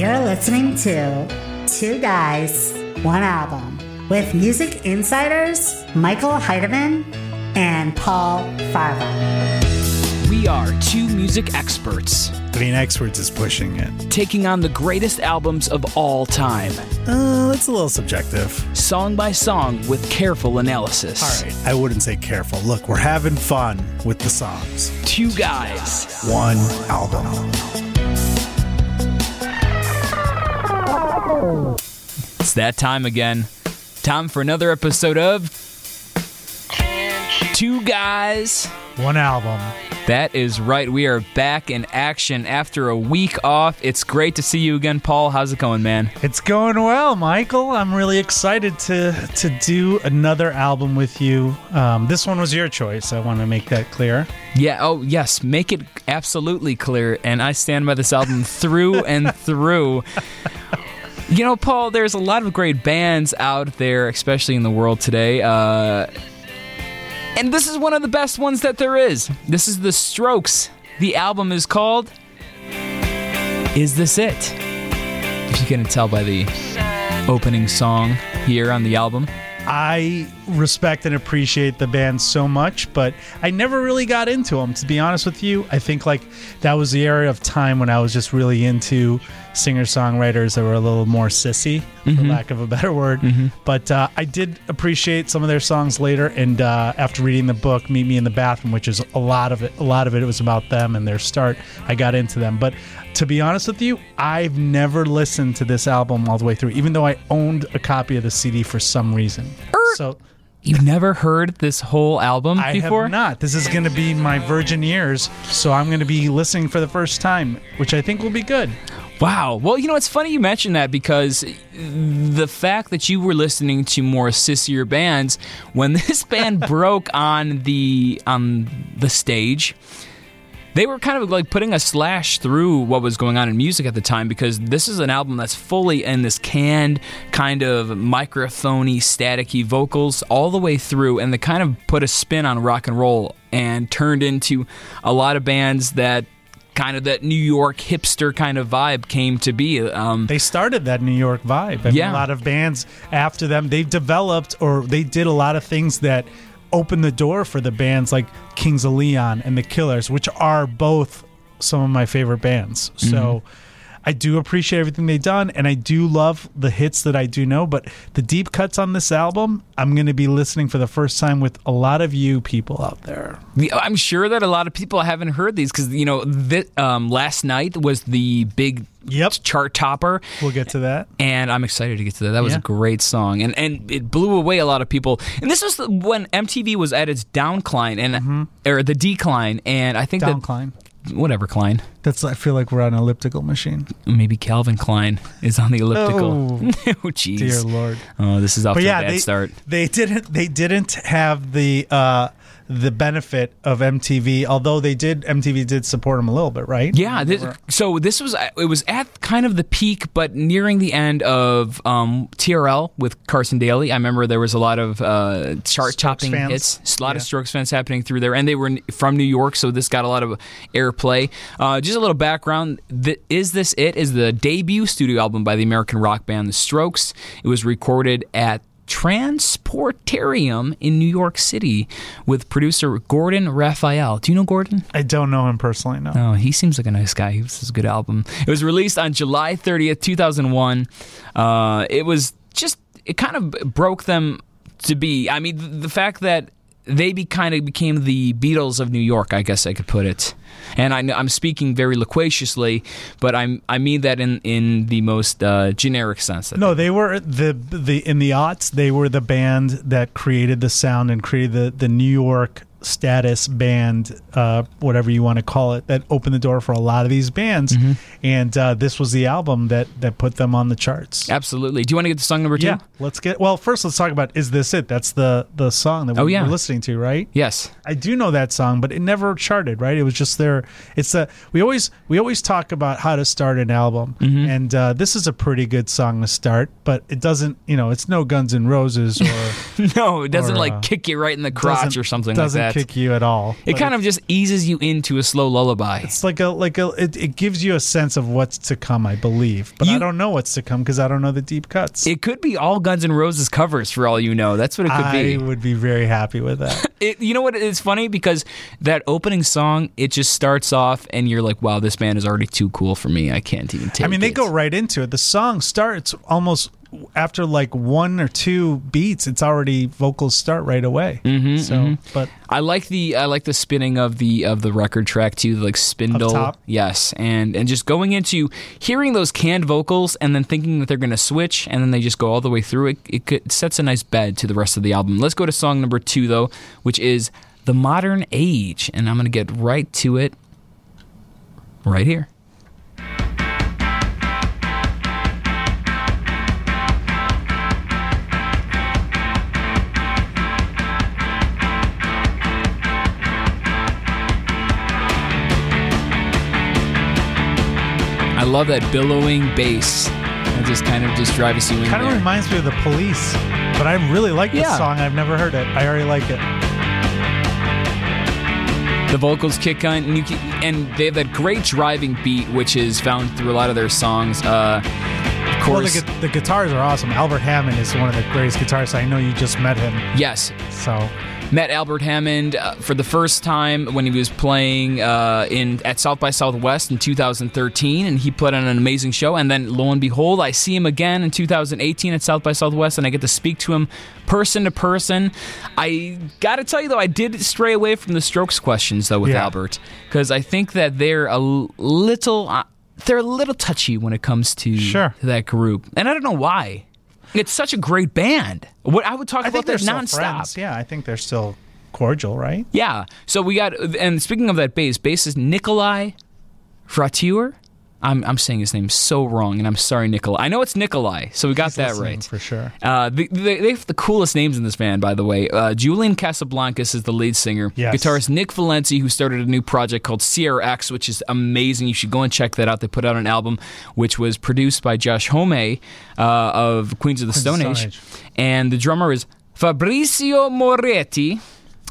You're listening to Two Guys, One Album with music insiders Michael Heidemann and Paul Farahvar. We are two music experts I mean, experts is pushing it. taking on the greatest albums of all time, Uh, it's a little subjective. song by song with careful analysis. All right, I wouldn't say careful. Look, we're having fun with the songs. Two guys. One album. It's that time again. Time for another episode of Two Guys. One album. That is right. We are back in action after a week off. It's great to see you again, Paul. How's it going, man? It's going well, Michael. I'm really excited to to do another album with you. Um, this one was your choice. I want to make that clear. Yeah, oh, yes. Make it absolutely clear. And I stand by this album through and through. You know, Paul, there's a lot of great bands out there, especially in the world today. Uh, and this is one of the best ones that there is. This is The Strokes. The album is called Is This It? If you can tell by the opening song here on the album. I respect and appreciate the band so much, but I never really got into them. To be honest with you, I think like that was the area of time when I was just really into singer songwriters that were a little more sissy, for lack of a better word. But uh, I did appreciate some of their songs later, and uh, after reading the book "Meet Me in the Bathroom," which is a lot of it, a lot of it was about them and their start. I got into them, but to be honest with you, I've never listened to this album all the way through, even though I owned a copy of the CD for some reason. Er, so You've never heard this whole album I before? have not. This is going to be my virgin ears, so I'm going to be listening for the first time, which I think will be good. Wow. Well, you know, it's funny you mentioned that because the fact that you were listening to more sissier bands when this band broke on the on the stage, they were kind of like putting a slash through what was going on in music at the time because this is an album that's fully in this canned kind of microphony, staticky vocals all the way through, and they kind of put a spin on rock and roll and turned into a lot of bands that kind of that New York hipster kind of vibe came to be. Um, They started that New York vibe. And Yeah. a lot of bands after them, they've developed or they did a lot of things that opened the door for the bands like Kings of Leon and the Killers, which are both some of my favorite bands. So mm-hmm. I do appreciate everything they've done, and I do love the hits that I do know. But the deep cuts on this album, I'm going to be listening for the first time with a lot of you people out there. I'm sure that a lot of people haven't heard these because you know thi- um, last night was the big Yep. chart topper. We'll get to that. And I'm excited to get to that. That was Yeah. a great song, and and it blew away a lot of people. And this was when MTV was at its downcline and or the decline, and I think Downcline. that whatever Klein, That's. I feel like we're on an elliptical machine. maybe Calvin Klein is on the elliptical. Oh, jeez. Dear Lord. Oh, this is off But to yeah, a bad they, start. they didn't. They didn't have the uh, the benefit of MTV. Although they did, MTV did support them a little bit, right? Yeah, this, so this was it was at kind of the peak, but nearing the end of um, TRL with Carson Daly. I remember there was a lot of uh, chart topping hits, a lot of Strokes fans happening through there, and they were from New York, so this got a lot of airplay. Uh, just a little background: the, "Is This it? Is the debut studio album by the American rock band The Strokes. It was recorded at Transporterraum in New York City with producer Gordon Raphael. Do you know Gordon? I don't know him personally. No. Oh, he seems like a nice guy. This is a good album. It was released on July 30th, 2001. Uh, it was just, it kind of broke them to be. I mean, the fact that they be, kind of became the Beatles of New York, I guess I could put it. And I, I'm speaking very loquaciously, but I'm, I mean that in, in the most uh, generic sense. No, they were the the in the aughts. They were the band that created the sound and created the the New York status band, uh, whatever you want to call it, that opened the door for a lot of these bands. Mm-hmm. And uh, this was the album that that put them on the charts. Absolutely. Do you want to get to song number two? Yeah, let's get. Well, first let's talk about "Is This It?" That's the the song that we Oh, yeah. were listening to, right? Yes. I do know that song, but it never charted. Right? It was just there. It's a we always we always talk about how to start an album, Mm-hmm. and uh, this is a pretty good song to start. But it doesn't, you know, it's no Guns and Roses or No, it doesn't Or, like uh, kick you right in the crotch or something like that. That. kick you at all. It kind of just eases you into a slow lullaby. It's like a like a it, it gives you a sense of what's to come, I believe. But I don't know what's to come because I don't know the deep cuts. It could be all Guns N' Roses covers for all you know. That's what it could be. I be. would be very happy with that. It, you know what? It's funny because that opening song, it just starts off, and you're like, "Wow, this band is already too cool for me. I can't even take." It. I mean, they it." go right into it. The song starts almost after like one or two beats. It's already vocals start right away. Mm-hmm, so, but I like the I like the spinning of the of the record track too, like spindle. top? Yes, and and just going into hearing those canned vocals and then thinking that they're going to switch and then they just go all the way through. It, it could- sets a nice bed to the rest of the album. Let's go to song number two though, which is the modern age, and I'm going to get right to it right here. Love that billowing bass. It just kind of just drives you in kind of there. reminds me of the Police. But I really like this Yeah. song. I've never heard it. I already like it. The vocals kick on, and, you can, and they have that great driving beat, which is found through a lot of their songs. Uh, of Well, course, the, gu- the guitars are awesome. Albert Hammond is one of the greatest guitarists. I know you just met him. yes, So met Albert Hammond uh, for the first time when he was playing uh, in at South by Southwest in 2013, and he put on an amazing show. And then lo and behold, I see him again in 2018 at South by Southwest, and I get to speak to him person to person. I got to tell you though, I did stray away from the Strokes questions though with Yeah. Albert because I think that they're a little. Uh, they're a little touchy when it comes to Sure. that group, and I don't know why. It's such a great band. What I would talk I about think they're that nonstop. friends. Yeah, I think they're still cordial, right? Yeah. So we got, and speaking of that bass, bass is Nikolai Fratier. I'm, I'm saying his name so wrong, and I'm sorry, Nikolai. I know it's Nikolai, so we got He's that right. for sure. Uh, the, the, they have the coolest names in this band, by the way. Uh, Julian Casablancas is the lead singer. Yes. Guitarist Nick Valensi, who started a new project called CRX, which is amazing. You should go and check that out. They put out an album which was produced by Josh Homme uh, of Queens of the Stone, Stone Age. Age. And the drummer is Fabrizio Moretti.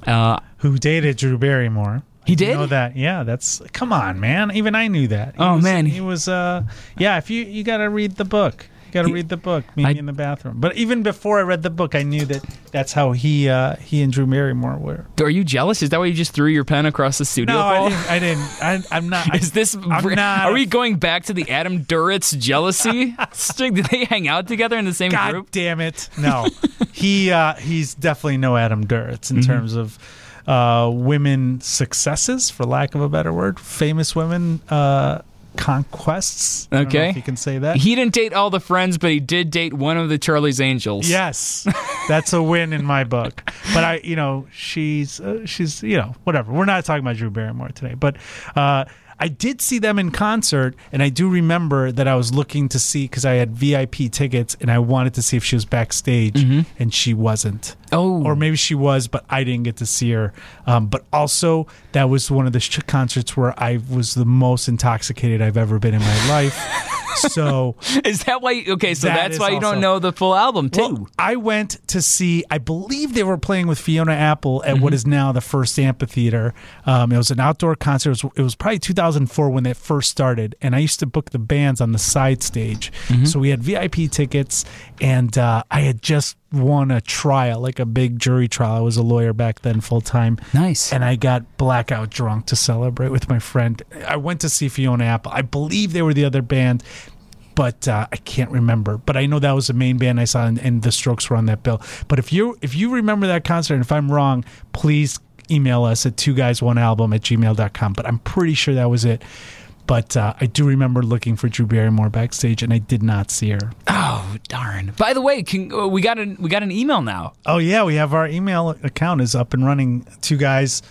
Uh, Who dated Drew Barrymore? He You did? know that? Yeah, that's come on, man. Even I knew that. He Oh, was- man. he was. uh Yeah, if you you got to read the book. You got to read the book. Meet I- me in the bathroom. But even before I read the book, I knew that that's how he uh he and Drew Barrymore were. Are you jealous? Is that why you just threw your pen across the studio? No, I didn't. I didn't. I, I'm not. Is this? I'm not are we going back to the Adam Duritz jealousy string? Did they hang out together in the same God group? damn it! No, he uh, he's definitely no Adam Duritz in Mm-hmm. terms of uh, women successes, for lack of a better word, famous women uh, conquests. I don't know Okay. if you can say that. He didn't date all the friends, but he did date one of the Charlie's Angels. Yes, that's a win in my book. But I, you know, she's uh, she's you know whatever. We're not talking about Drew Barrymore today, but uh, I did see them in concert, and I do remember that I was looking to see because I had VIP tickets, and I wanted to see if she was backstage, and she wasn't. Oh. or maybe she was, but I didn't get to see her. Um, but also, that was one of the sh- concerts where I was the most intoxicated I've ever been in my life. so Is that why? Okay, so That that's why you also- don't know the full album too. well, I went to see. I believe they were playing with Fiona Apple at Mm-hmm. what is now the First Amphitheater. Um, it was an outdoor concert. It was, it was probably 2004 when that first started, and I used to book the bands on the side stage. Mm-hmm. So we had VIP tickets, and uh, I had just won a trial, like a big jury trial. I was a lawyer back then, full time. Nice. And I got blackout drunk to celebrate with my friend. I went to see Fiona Apple. I believe they were the other band but uh, I can't remember. But I know that was the main band I saw, and, and the Strokes were on that bill. But if you if you remember that concert, and if I'm wrong, please email us at two guys one album at gmail.com. But I'm pretty sure that was it. But uh, I do remember looking for Drew Barrymore backstage, and I did not see her. oh darn! By the way, can, uh, we got an we got an email now. Oh yeah, we have our email account is up and running. Two guys,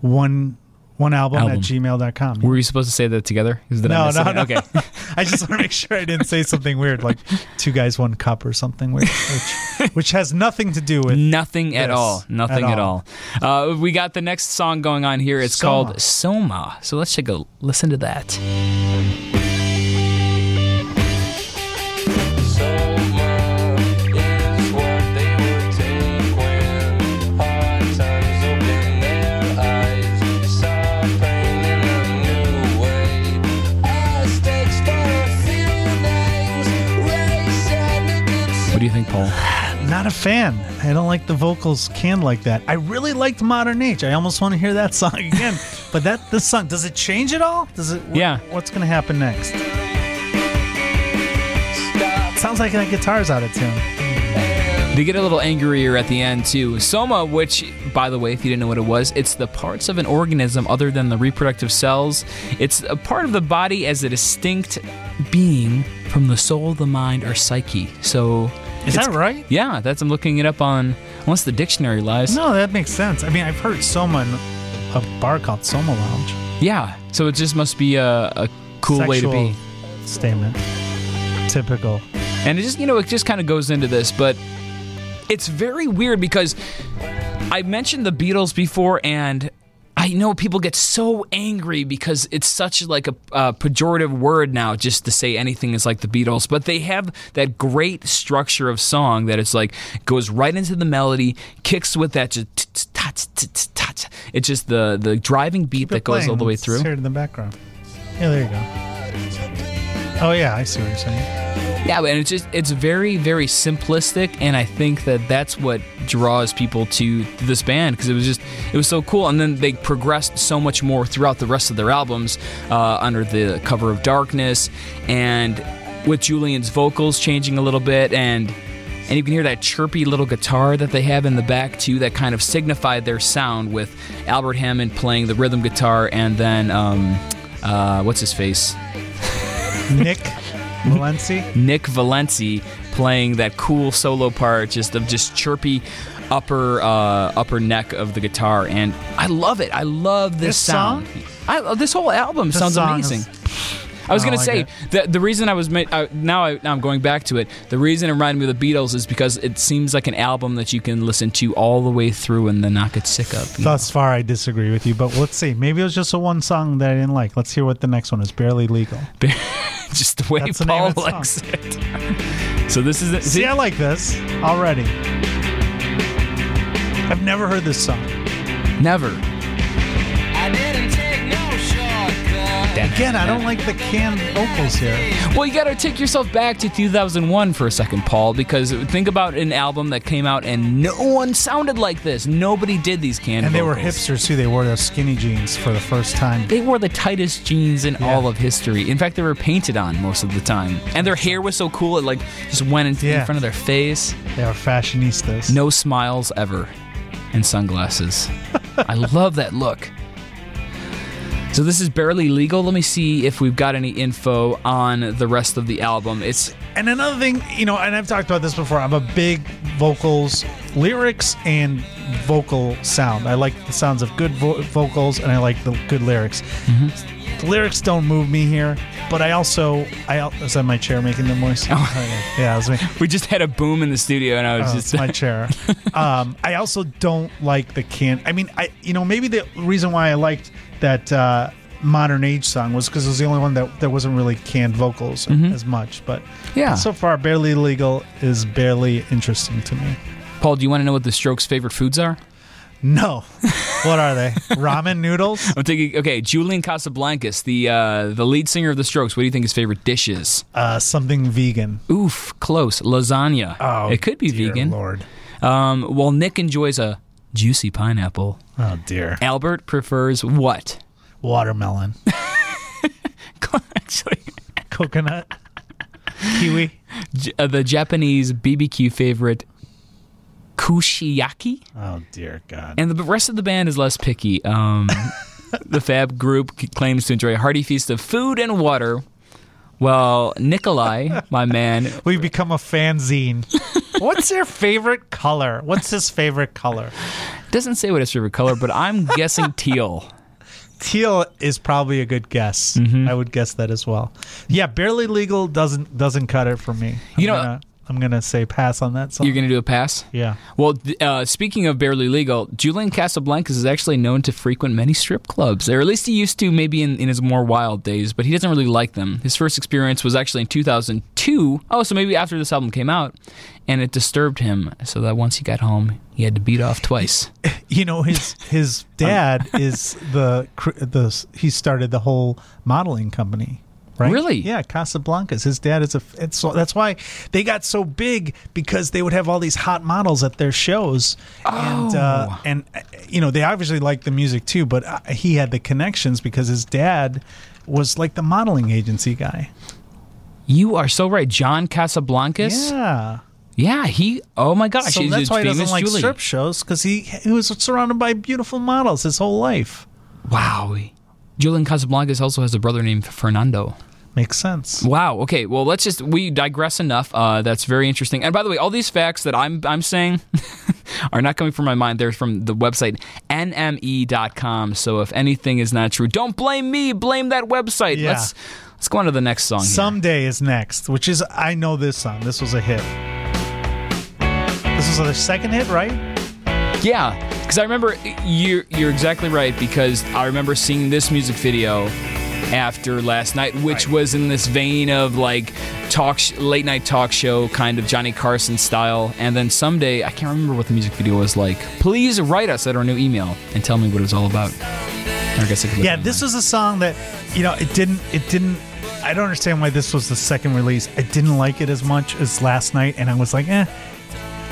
one one album, Album. at gmail.com. Were we supposed to say that together? Is that No, no, no. Okay. I just want to make sure I didn't say something weird, like two guys, one cup, or something weird, which, which has nothing to do with. Nothing at all. Nothing at at all. Uh, we got the next song going on here. It's Soma. called Soma. So let's take a listen to that. Not a fan. I don't like the vocals canned like that. I really liked Modern Age. I almost want to hear that song again. but that this song does it change at all? Does it? Yeah. What's going to happen next? Sounds like that guitar's out of tune. They get a little angrier at the end too. Soma, which, by the way, if you didn't know what it was, it's the parts of an organism other than the reproductive cells. It's a part of the body as a distinct being from the soul, the mind, or psyche. So, Is it's- that right? Yeah, that's I'm looking it up on. Unless the dictionary lies. No, that makes sense. I mean, I've heard Soma in a bar called Soma Lounge. Yeah, so it just must be a, a cool way to be. Statement. Typical. And it just, you know, it just kind of goes into this, but it's very weird because I mentioned the Beatles before, and I know people get so angry because it's such like a uh, pejorative word now just to say anything is like the Beatles. But they have that great structure of song that it's like goes right into the melody, kicks with that just. It's just the the driving beat that goes all the way It's through. heard in the background. Yeah, there you go. Oh yeah, I see what you're saying. Yeah, and it's just it's very very simplistic, and I think that that's what draws people to this band because it was just it was so cool, and then they progressed so much more throughout the rest of their albums uh, under the cover of Darkness, and with Julian's vocals changing a little bit, and and you can hear that chirpy little guitar that they have in the back too, that kind of signified their sound with Albert Hammond playing the rhythm guitar, and then um, uh, what's his face. Nick Valensi. Nick Valensi playing that cool solo part, just of just chirpy upper uh, upper neck of the guitar, and I love it. I love this, This sound. song? I this whole album. Sounds song is- amazing. I was I gonna like say that the reason I was ma- uh, now I, now I'm going back to it. The reason it reminded me of the Beatles is because it seems like an album that you can listen to all the way through and then not get sick of. you know? Thus far, I disagree with you, but let's see. Maybe it was just a one song that I didn't like. Let's hear what the next one is. Barely legal. just the way That's the Paul the song. likes it. So this is it. See, I like this already. I've never heard this song. never. Again, I don't like the canned vocals here. Well, you got to take yourself back to 2001 for a second, Paul, because think about an album that came out and no one sounded like this. Nobody did these canned And they were hipsters too. They wore those skinny jeans for the first time. They wore the tightest jeans in Yeah. all of history. In fact, they were painted on most of the time, and their hair was so cool it like just went in, in front of their face. They were fashionistas. No smiles ever, and sunglasses. I love that look. So this is barely legal. Let me see if we've got any info on the rest of the album. It's And another thing, you know, and I've talked about this before. I'm a big vocals, lyrics, and vocal sound. I like the sounds of good vo- vocals, and I like the good lyrics. The lyrics don't move me here, but I also, I is that my chair making the noise? yeah, it was me. we just had a boom in the studio, and I was Oh, just my chair. um, I also don't like the can. I mean, I you know maybe the reason why I liked that uh, modern age song was because it was the only one that there wasn't really canned vocals as much. But Mm-hmm. Yeah. so far, barely legal is barely interesting to me. Paul, do you want to know what the Strokes' favorite foods are? No, what are they? Ramen noodles? I'm thinking, okay, Julian Casablancas, the uh, the lead singer of the Strokes. What do you think his favorite dish is? Uh, something vegan. Oof, close. Lasagna. Oh, it could be vegan. Lord. Um, while Nick enjoys a juicy pineapple, Oh dear. Albert prefers what? Watermelon, Actually, coconut, kiwi. J- uh, the Japanese BBQ favorite, kushiyaki. Oh dear God. And the rest of the band is less picky. Um, the Fab group c- claims to enjoy a hearty feast of food and water, Well, Nikolai, my man, We've become a fanzine. What's your favorite color? What's his favorite color? Doesn't say what his favorite color, but I'm guessing teal. Teal is probably a good guess. Mm-hmm. I would guess that as well. Yeah, barely legal doesn't doesn't cut it for me. I'm You know- gonna, I'm gonna say pass on that song. You're gonna do a pass. yeah. Well, uh, speaking of barely legal, Julian Casablancas is actually known to frequent many strip clubs, or at least he used to, maybe in, in his more wild days. But he doesn't really like them. His first experience was actually in 2002. Oh, so maybe after this album came out, and it disturbed him. So that once he got home, he had to beat off twice. You know his his dad is the the he started the whole modeling company. Right? Really? Yeah, Casablancas. His dad is a. It's, that's why they got so big because they would have all these hot models at their shows, and uh, Oh. and uh, you know they obviously liked the music too, but uh, he had the connections because his dad was like the modeling agency guy. You are so right, John Casablancas. Yeah, Yeah, he. Oh my gosh, so he's that's why he doesn't like Julie. strip shows because he he was surrounded by beautiful models his whole life. Wow. Julian Casablancas also has a brother named Fernando. Makes sense. Wow. Okay. Well, let's just we digress enough. Uh, that's very interesting. And by the way, all these facts that I'm I'm saying are not coming from my mind. They're from the website nme.com. So if anything is not true, don't blame me. Blame that website. Yeah. Let's let's go on to the next song. Someday is next, which is I know this song. This was a hit. This was their second hit, right? Yeah, because I remember you're you're exactly right because I remember seeing this music video after last night, which was in this vein of like talk sh- late night talk show kind of Johnny Carson style. And then someday I can't remember what the music video was like. Please write us at our new email and tell me what it was all about. I guess I could. Yeah, this was a song that you know it didn't it didn't. I don't understand why this was the second release. I didn't like it as much as last night, and I was like, eh.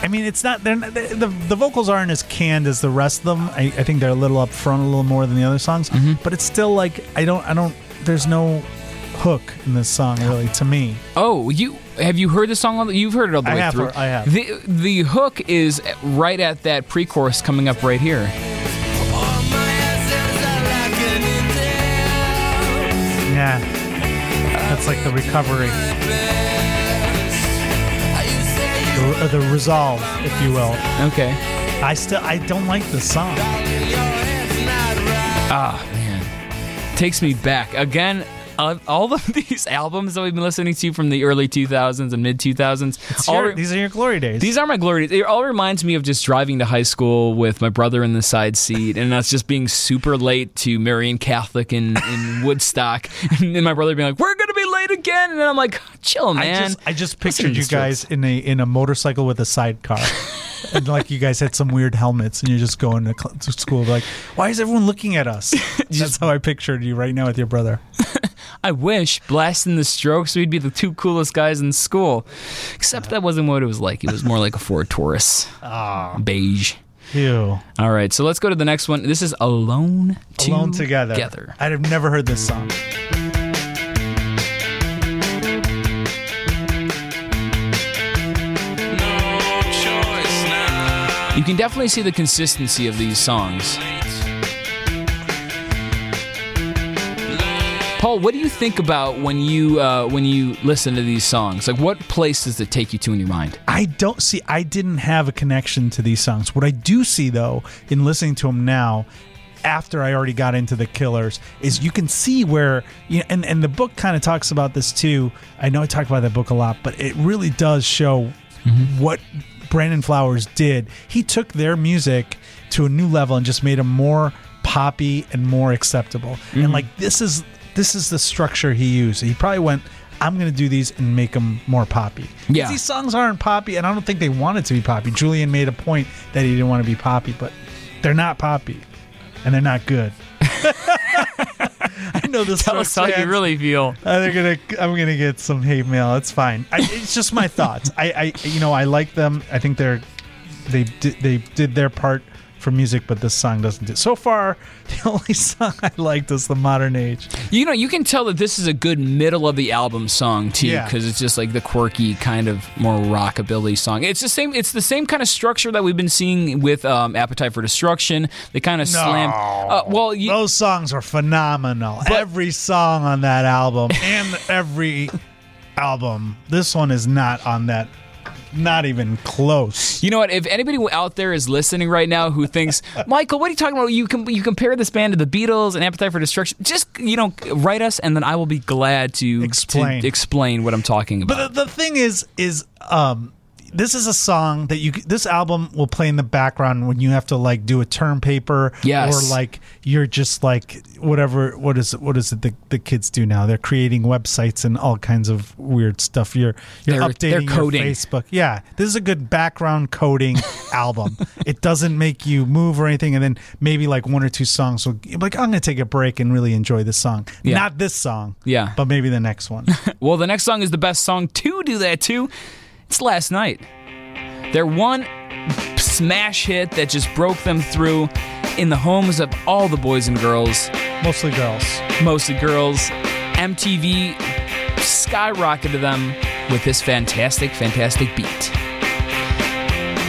I mean, it's not. They're not, the, the the vocals aren't as canned as the rest of them. I, I think they're a little up front, a little more than the other songs. Mm-hmm. But it's still like I don't. I don't. There's no hook in this song really to me. Oh, you have you heard the song? All the, you've heard it all the I way have through. I have. The the hook is right at that pre-chorus coming up right here. Yeah, that's like the recovery, the, or the resolve, if you will. Okay. I still I don't like the song. Ah, man. Takes me back. Again, uh, all of these albums that we've been listening to from the early 2000s and mid 2000s. All re- these are your glory days. these are my glory. Days. It all reminds me of just driving to high school with my brother in the side seat and us just being super late to Marian Catholic in, in Woodstock. And my brother being like, We're going to be late again. And I'm like, Chill, I man. just I just pictured you guys in a in a motorcycle with a sidecar. and like you guys had some weird helmets and you're just going to, cl- to school like why is everyone looking at us that's how i pictured you right now with your brother I wish blasting the strokes we'd be the two coolest guys in school. Except that wasn't what it was like. It was more like a Ford Taurus. Ah. Beige. Ew. All right, so let's go to the next one. This is Alone, alone together Together. i'd have never heard this song You can definitely see the consistency of these songs. Paul, what do you think about when you uh, when you listen to these songs? Like, what place does it take you to in your mind? I don't see. I didn't have a connection to these songs. What I do see, though, in listening to them now, after I already got into the Killers, is you can see where you know, and and the book kind of talks about this too. I know I talk about that book a lot, but it really does show what Brandon Flowers did. He took their music to a new level and just made them more poppy and more acceptable. And like this is this is the structure he used. He probably went. I'm going to do these and make them more poppy. Yeah. These songs aren't poppy, and I don't think they wanted to be poppy. Julian made a point that he didn't want to be poppy, but they're not poppy, and they're not good. I know this. Tell us how you really feel. Uh, they're gonna. I'm gonna get some hate mail. It's fine. I, it's just my thoughts. I, I, you know, I like them. I think they're, they did, they did their part for music, but this song doesn't. Do. So far, the only song I liked is the Modern Age. You know, you can tell that this is a good middle of the album song too, Yeah. because it's just like the quirky kind of more rockabilly song. It's the same. It's the same kind of structure that we've been seeing with um, Appetite for Destruction. They kind of slam. Uh, well, you, Those songs are phenomenal. every song on that album and every album. This one is not on that. Not even close. You know what? If anybody out there is listening right now who thinks, Michael, what are you talking about? You com- you compare this band to the Beatles and Appetite for Destruction. Just you know, write us, and then I will be glad to Explain. to explain what I'm talking about. But the, the thing is, is um, this is a song that you this album will play in the background when you have to like do a term paper Yes. or like you're just like whatever what is it what is it the, the kids do now they're creating websites and all kinds of weird stuff you're you're They're- updating they're your. Facebook yeah this is a good background coding album it doesn't make you move or anything and then maybe like one or two songs will like I'm gonna take a break and really enjoy this song Yeah. not this song Yeah. but maybe the next one Well, the next song is the best song to do that to. It's Last Night. Their one smash hit that just broke them through in the homes of all the boys and girls, mostly girls mostly girls. MTV skyrocketed them with this fantastic, fantastic beat.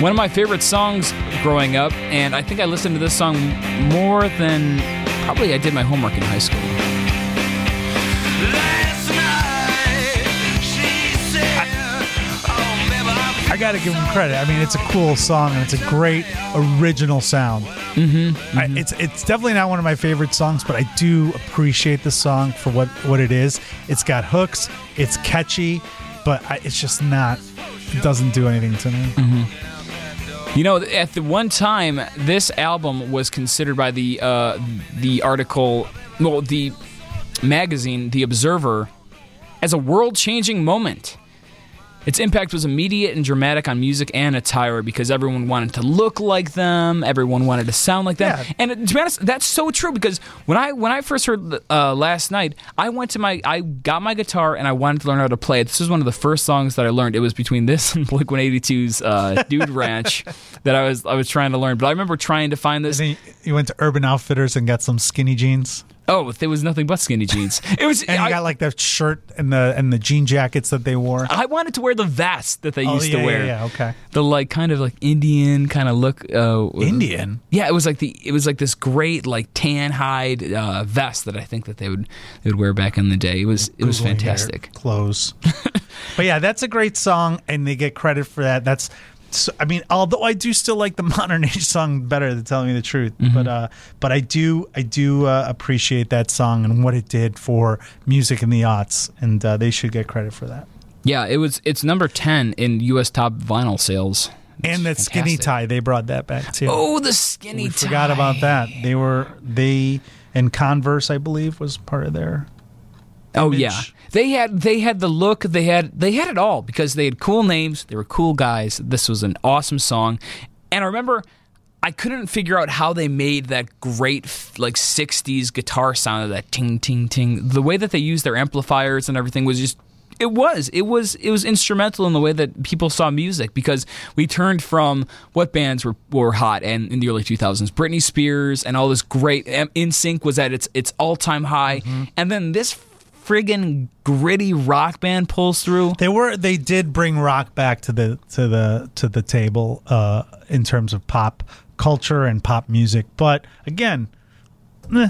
One of my favorite songs growing up, and I think I listened to this song more than probably I did my homework in high school. Baby, I'm gotta give them credit. I mean, it's a cool song and it's a great original sound. Mm-hmm, I, it's it's definitely not one of my favorite songs, but I do appreciate the song for what what it is. It's got hooks. It's catchy, but I, it's just not. It doesn't do anything to me. You know, at the one time, this album was considered by the uh, the article, well, the magazine, The Observer, as a world-changing moment. Its impact was immediate and dramatic on music and attire because everyone wanted to look like them, everyone wanted to sound like them, Yeah. and to be honest, that's so true. Because when I when I first heard uh, last night, I went to my I got my guitar and I wanted to learn how to play it. This was one of the first songs that I learned. It was between this and Blink 182's uh, "Dude Ranch" that I was I was trying to learn. But I remember trying to find this. You went to Urban Outfitters and got some skinny jeans, Oh, there was nothing but skinny jeans. It was. and you I, got like the shirt and the and the jean jackets that they wore. I wanted to wear the vest that they Oh, used yeah, to wear. Yeah, yeah, okay. The like kind of like Indian kind of look. Uh, Indian? Yeah, it was like the it was like this great like tan hide uh, vest that I think that they would they would wear back in the day. It was it was Googling fantastic. Clothes. but yeah, that's a great song, and they get credit for that. That's, so, I mean, although I do still like the modern age song better, than telling me the truth. Mm-hmm. But uh, but I do I do uh, appreciate that song and what it did for music in the aughts, and uh, they should get credit for that. Yeah, it was. It's number ten in U.S. top vinyl sales. It's and that skinny tie, they brought that back too. Oh, the skinny we tie. forgot about that. They were they and Converse, I believe, was part of their. Oh image. yeah, they had they had the look. They had they had it all because they had cool names. They were cool guys. This was an awesome song, and I remember I couldn't figure out how they made that great like '60s guitar sound of that ting ting ting. The way that they used their amplifiers and everything was just. It was. It was. It was instrumental in the way that people saw music because we turned from what bands were, were hot and in the early 2000s, Britney Spears and all this great. NSYNC was at its its all time high, mm-hmm. and then this friggin' gritty rock band pulls through. They were they did bring rock back to the to the to the table uh, in terms of pop culture and pop music, but again, eh,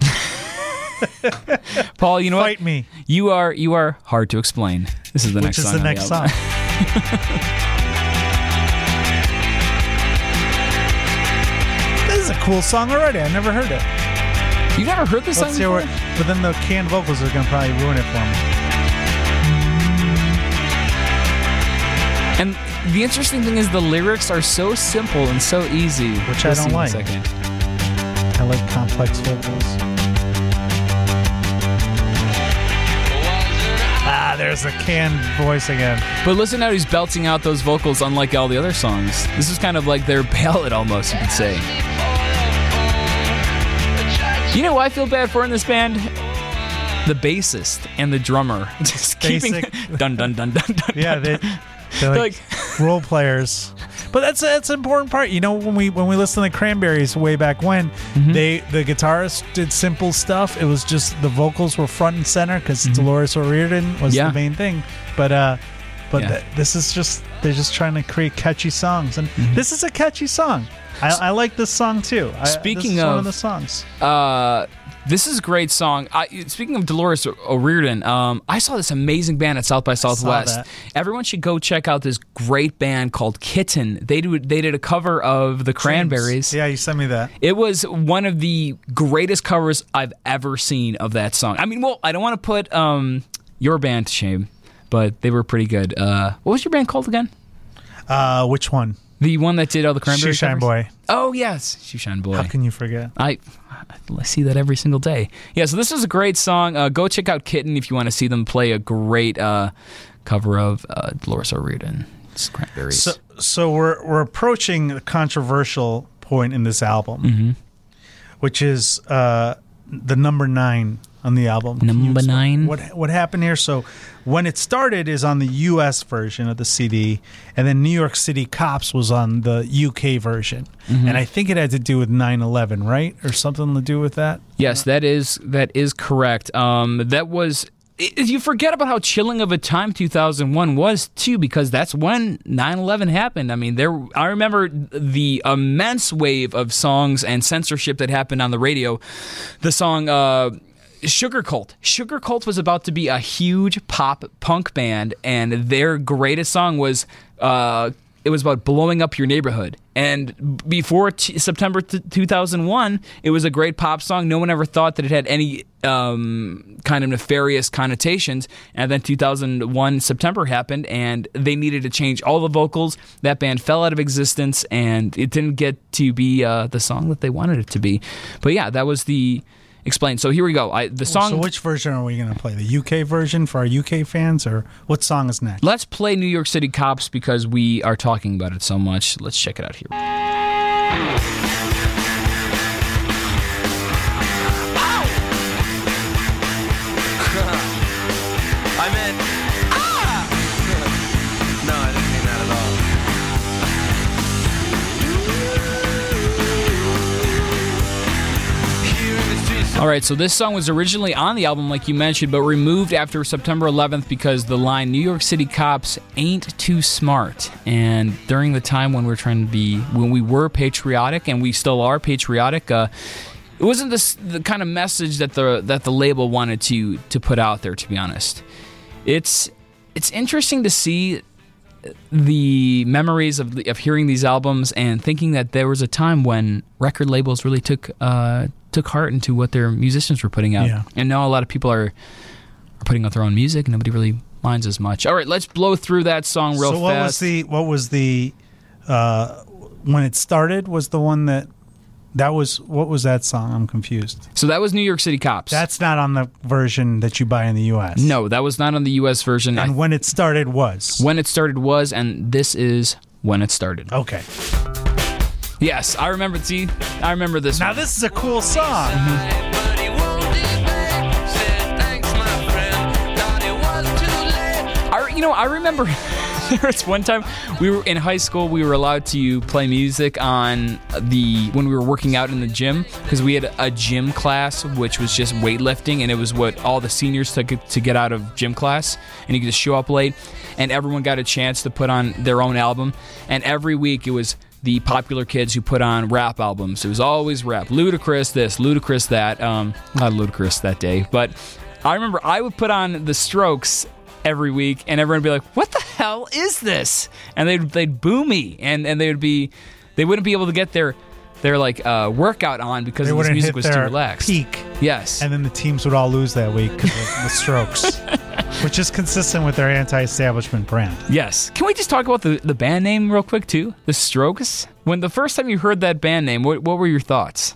Paul, you know fight what? me, You are you are hard to explain. This is the next which is song. the next song. this is a cool song already. I never heard it. You've never heard this Let's song before? what. But then the canned vocals are gonna probably ruin it for me. And the interesting thing is the lyrics are so simple and so easy. Which I don't like. second. I like complex vocals. Ah, there's a canned voice again. But listen how he's belting out those vocals unlike all the other songs. This is kind of like their ballad almost, you could say. You know who I feel bad for in this band? The bassist and the drummer. Just keeping dun dun dun dun dun. Yeah, they, they're like, role players. But that's that's an important part. You know, when we when we listened to Cranberries way back when, Mm-hmm. they the guitarist did simple stuff. It was just the vocals were front and center because Dolores O'Riordan was Mm-hmm. Yeah. the main thing. But uh, but Yeah. th- this is just they're just trying to create catchy songs, and Mm-hmm. this is a catchy song. I, I like this song too. I, Speaking is one of- of the songs, Uh, this is a great song. I, speaking of Dolores O'Riordan, um, I saw this amazing band at South by Southwest. Everyone should go check out this great band called Kitten. They do they did a cover of the Cranberries. Yeah, you sent me that. It was one of the greatest covers I've ever seen of that song. I mean, well, I don't want to put um, your band to shame, but they were pretty good. Uh, what was your band called again? Uh, which one? The one that did all the cranberry Shoeshine covers? Boy. Oh yes, Shoeshine Boy. How can you forget? I I see that every single day. Yeah, so this is a great song. Uh, go check out Kitten if you want to see them play a great uh, cover of uh, Dolores O'Riordan. Cranberries. So, so we're we're approaching a controversial point in this album, Mm-hmm. which is uh, the number nine on the album. Number nine? What what happened here? So when it started is on the U.S. version of the CD, and then New York City Cops was on the UK version, Mm-hmm. and I think it had to do with 9/11, right, or something to do with that. Yes, that is that is correct. Um, that was. You forget about how chilling of a time 2001 was too, because that's when 9/11 happened. I mean, there. I remember the immense wave of songs and censorship that happened on the radio. The song. Uh, Sugarcult. Sugar Cult was about to be a huge pop punk band, and their greatest song was uh, it was about blowing up your neighborhood. And before t- September t- 2001, it was a great pop song. No one ever thought that it had any um, kind of nefarious connotations. And then 2001 September happened, and they needed to change all the vocals. That band fell out of existence, and it didn't get to be uh, the song that they wanted it to be. But yeah, that was the explained. So here we go. I, the song. So which version are we going to play? The UK version for our UK fans, or what song is next? Let's play New York City Cops because we are talking about it so much. Let's check it out here. All right, so this song was originally on the album, like you mentioned, but removed after September 11th because the line "New York City cops ain't too smart." And during the time when we are trying to be, when we were patriotic, and we still are patriotic, uh, it wasn't this the kind of message that the that the label wanted to to put out there. To be honest, it's it's interesting to see the memories of of hearing these albums and thinking that there was a time when record labels really took uh, took heart into what their musicians were putting out. Yeah. And now a lot of people are are putting out their own music. and Nobody really minds as much. All right, let's blow through that song real so what fast. was the what was the uh, when it started was the one that that was what was that song? I'm confused. so that was New York City Cops. That's not on the version that you buy in the U.S. no, that was not on the U.S. version. I- and when it started was when it started was, and this is when it started. okay. Yes, I remember. See, I remember this. Now one. this is a cool song. But he won't delay. Said thanks, my friend. Thought it was too late. I, you know, I remember there was one time we were in high school. We were allowed to play music on the when we were working out in the gym because we had a gym class which was just weightlifting, and it was what all the seniors took to get out of gym class, and you could just show up late, and everyone got a chance to put on their own album, and every week it was the popular kids who put on rap albums. It was always rap. Ludacris this, Ludacris that. Um, not Ludacris that day, but I remember I would put on the Strokes every week, and everyone would be like, "What the hell is this?" And they'd they'd boo me, and and they would be they wouldn't be able to get their their like uh, workout on because this music was too relaxed. peak, Yes. and then the teams would all lose that week because of the Strokes, which is consistent with their anti-establishment brand. Yes. Can we just talk about the, the band name real quick too? The Strokes. When the first time you heard that band name, what, what were your thoughts?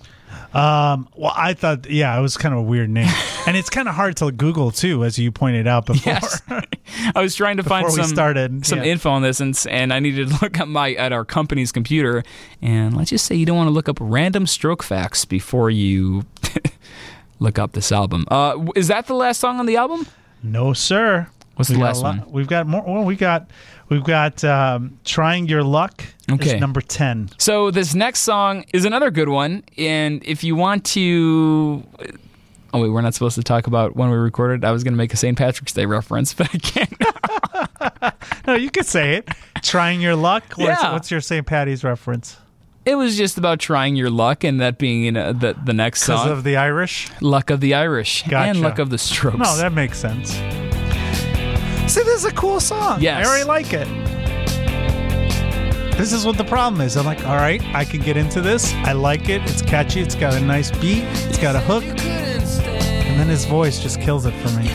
Um, well, I thought, yeah, it was kind of a weird name, and it's kind of hard to Google too, as you pointed out before. Yes. I was trying to find some started, some yeah. info on this, and and I needed to look at my at our company's computer. And let's just say you don't want to look up random stroke facts before you look up this album. Uh, is that the last song on the album? No, sir. What's We the last one? We've got more. Well, we got we've got um, trying your luck. is Okay. number ten. So this next song is another good one, and if you want to. Oh wait, we're not supposed to talk about when we recorded. I was going to make a St. Patrick's Day reference, but I can't. No, you could say it. trying your luck. What's, Yeah. what's your St. Patty's reference? It was just about trying your luck, and that being in uh, the the next Because song, of the Irish. "Luck of the Irish" Gotcha. and "Luck of the Strokes." No, that makes sense. See, this is a cool song. Yes. I already like it. This is what the problem is. I'm like, all right, I can get into this. I like it. It's catchy. It's got a nice beat. It's got a hook. And then his voice just kills it for me.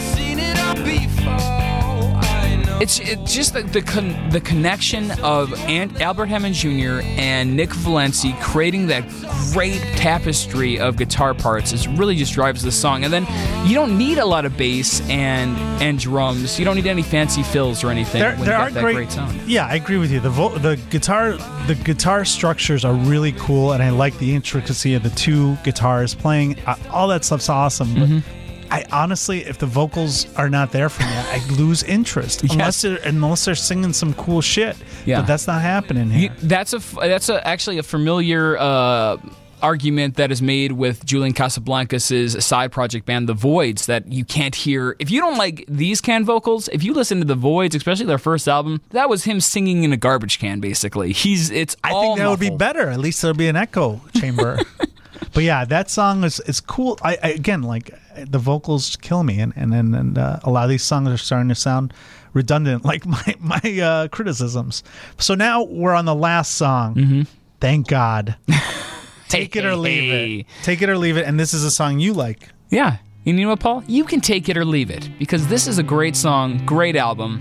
It's it's just the the, con- the connection of Ant- Albert Hammond Jr. and Nick Valensi creating that great tapestry of guitar parts is really just drives the song. And then you don't need a lot of bass and and drums. You don't need any fancy fills or anything. There, there got are that great, great sound. Yeah, I agree with you. The vo- the guitar the guitar structures are really cool, and I like the intricacy of the two guitars playing. Uh, all that stuff's awesome. Mm-hmm. I honestly, if the vocals are not there for me, I lose interest unless they're unless they're singing some cool shit. Yeah. but that's not happening You, here. that's a that's a, actually a familiar uh, argument that is made with Julian Casablancas' side project band, The Voidz, that you can't hear. If you don't like these can vocals, if you listen to The Voidz, especially their first album, that was him singing in a garbage can. Basically, he's it's. I think that would be better. At least there'll be an echo chamber. but yeah, that song is is cool. I, I again like the vocals kill me, and and and, and uh, a lot of these songs are starting to sound redundant, like my my uh, criticisms. So now we're on the last song. Mm-hmm. Thank God. Take it or leave it. Take it or leave it. And this is a song you like. Yeah, you know what, Paul? You can take it or leave it because this is a great song, great album.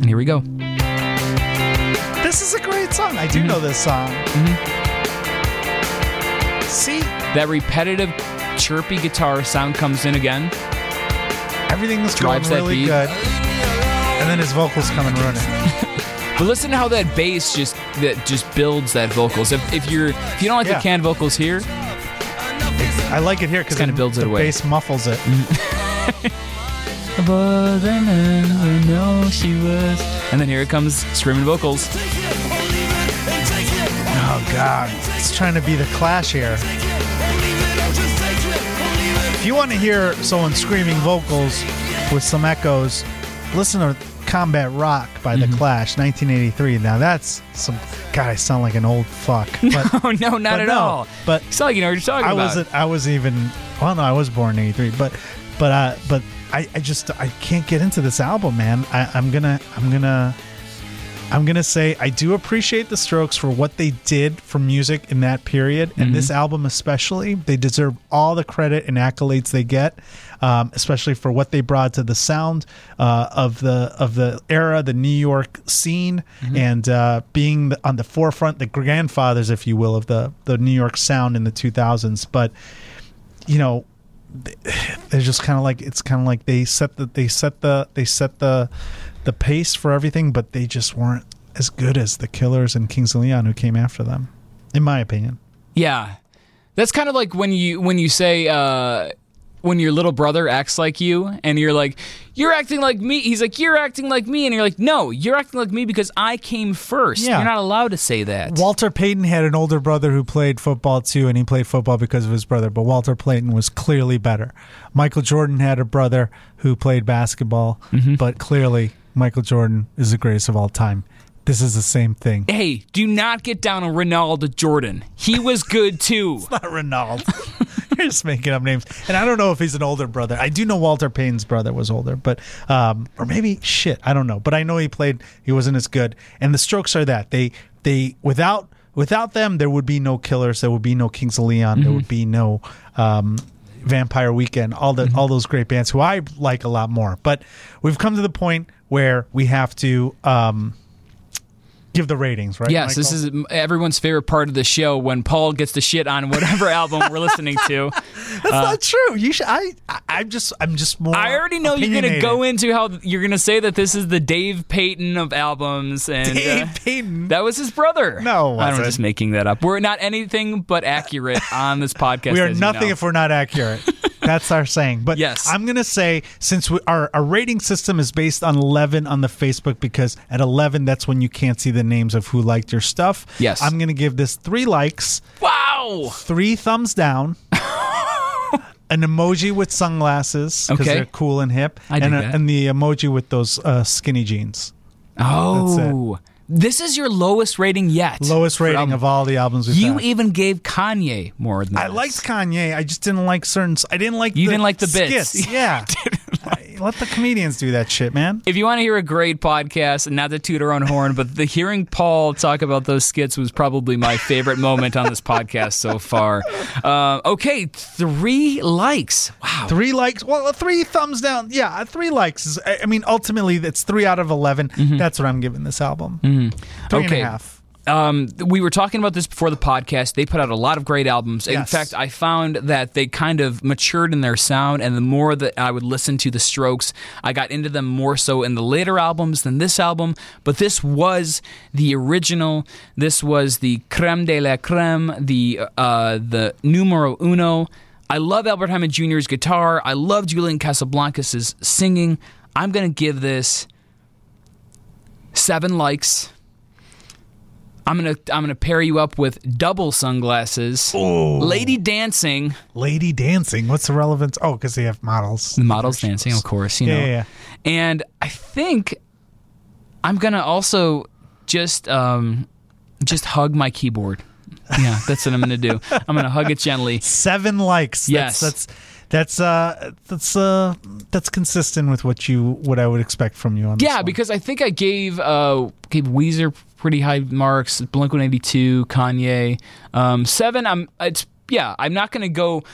And here we go. This is a great song. I do Mm-hmm. know this song. See, That repetitive, chirpy guitar sound comes in again. everything's going Drives that really beat. good. And then his vocals come and ruin it. But listen to how that bass just that just builds that vocals. If, if you're if you don't like Yeah. the canned vocals here, I like it here because Kinda builds it the away. bass muffles it. Mm. and then here it comes screaming vocals. Oh God, it's trying to be the Clash here. If you want to hear someone screaming vocals with some echoes, listen to Combat Rock by Mm-hmm. The Clash, 1983. Now that's some. God, I sound like an old fuck. But, Oh no, not at no, all. But It's like you know what you're talking about. I about. wasn't. I was even. Well, no, I was born in '83, but but uh, but I, I just I can't get into this album, man. I, I'm gonna I'm gonna I'm gonna say I do appreciate the Strokes for what they did for music in that period, and this album especially. They deserve all the credit and accolades they get, um, especially for what they brought to the sound uh, of the of the era, the New York scene, and uh, being the, on the forefront, the grandfathers, if you will, of the the New York sound in the 2000s. But you know they're just kind of like it's kind of like they set the they set the they set the the pace for everything, but they just weren't as good as the Killers and Kings of Leon who came after them, in my opinion. Yeah, that's kind of like when you when you say uh, when your little brother acts like you, and you're like, "You're acting like me." He's like, "You're acting like me," and you're like, "No, you're acting like me because I came first. Yeah. You're not allowed to say that." Walter Payton had an older brother who played football too, and he played football because of his brother. But Walter Payton was clearly better. Michael Jordan had a brother who played basketball, but clearly Michael Jordan is the greatest of all time. This is the same thing. hey, do not get down on Ronaldo Jordan. He was good too. It's not Ronaldo. You're just making up names. And I don't know if he's an older brother. I do know Walter Payne's brother was older, but um, or maybe shit, I don't know. But I know he played. He wasn't as good. And the Strokes are that they they without without them there would be no Killers. There would be no Kings of Leon. There would be no. Um, Vampire Weekend, all the all those great bands who I like a lot more. But we've come to the point where we have to um, give the ratings, right? Yes, this is everyone's favorite part of the show when Paul gets to shit on whatever album we're listening to. That's not true. You should. I. I'm just. I'm just more. I already know you're going to go into how you're going to say that this is the Dave Payton of albums, and Dave uh, Payton. that was his brother. No, I'm just making that up. We're not anything but accurate on this podcast. we are as you nothing know. if we're not accurate. That's our saying. But Yes. I'm gonna say since we, our our rating system is based on 11 on the Facebook because at 11 that's when you can't see the names of who liked your stuff. Yes. I'm gonna give this three likes, wow. three thumbs down. An emoji with sunglasses because Okay. they're cool and hip, I and, a- and the emoji with those uh, skinny jeans. Oh, this is your lowest rating yet. Lowest rating of all the albums we've You had. even gave Kanye more than I this. liked Kanye. I just didn't like certain. I didn't like. You the didn't like the bits. skits. Yeah. Let the comedians do that shit, man. If you want to hear a great podcast, and not to toot our own horn, but the hearing Paul talk about those skits was probably my favorite moment on this podcast so far. Uh, okay, three likes. Wow. Three likes. Well, three thumbs down. Yeah, three likes. Is, I mean, ultimately, it's three out of 11 That's what I'm giving this album. Three and a Mm-hmm. Okay. half. Um, we were talking about this before the podcast. They put out a lot of great albums. In fact, I found that they kind of matured in their sound, and the more that I would listen to the Strokes, I got into them more so in the later albums than this album. But this was the original. This was the creme de la creme, the uh, the numero uno. I love Albert Hammond Jr.'s guitar. I love Julian Casablancas' singing. I'm gonna give this seven likes. I'm gonna I'm gonna pair you up with double sunglasses. Oh. Lady dancing. Lady dancing. What's the relevance? Oh, because they have models. The models dancing, of course, you Yeah, know. yeah, yeah. And I think I'm gonna also just um just hug my keyboard. Yeah, that's what I'm gonna do. I'm gonna hug it gently. Seven likes. Yes. That's that's that's uh that's uh that's consistent with what you what I would expect from you on Yeah, because I think I gave uh gave Weezer pretty high marks, Blink One Eighty Two, Kanye, um, seven. I'm it's yeah. I'm not gonna go.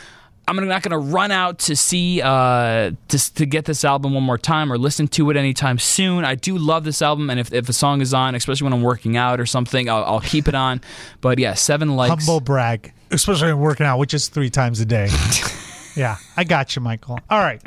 I'm not gonna run out to see uh to to get this album one more time or listen to it anytime soon. I do love this album, and if if a song is on, especially when I'm working out or something, I'll, I'll keep it on. But yeah, seven likes. humble brag, especially when working out, which is three times a day. yeah, I got you, Michael. All right.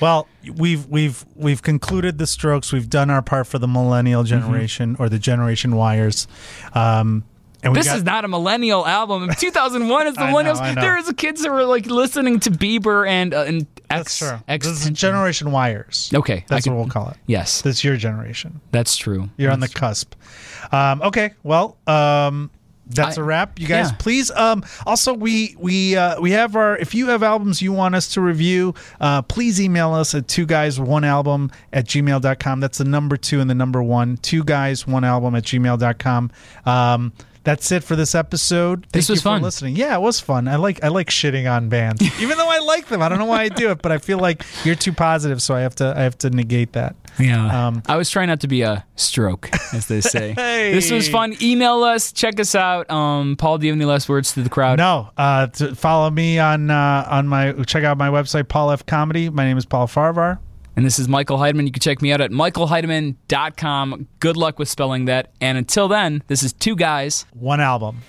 Well, we've we've we've concluded the strokes. We've done our part for the millennial generation or the generation wires. Um, and This got, is not a millennial album. 2001 is the know, millennials. Know. There is kids that were like listening to Bieber and uh, and that's X. true. X This is generation wires. Okay, that's could- what we'll call it. Yes, That's your generation. that's true. You're on the cusp. Um, okay, well, um, that's I- a wrap. You guys, yeah. please. Um, also, we we uh, we have our. If you have albums you want us to review, uh, please email us at two guys one album at gmail.com. That's the number two and the number one. Two guys one album at gmail.com. Um, that's it for this episode. Thank This was you for fun. listening. Yeah, it was fun. I like I like shitting on bands, even though I like them. I don't know why I do it, but I feel like you're too positive, so I have to I have to negate that. Yeah. Um, I was trying not to be a stroke, as they say. Hey. This was fun. Email us, check us out. Um, Paul, do you have any last words to the crowd? No, uh, to follow me on uh, on my check out my website Paul F Comedy. My name is Paul Farahvar. And this is Michael Heidemann. You can check me out at michaelheidemann.com. Good luck with spelling that. And until then, this is Two Guys. One album.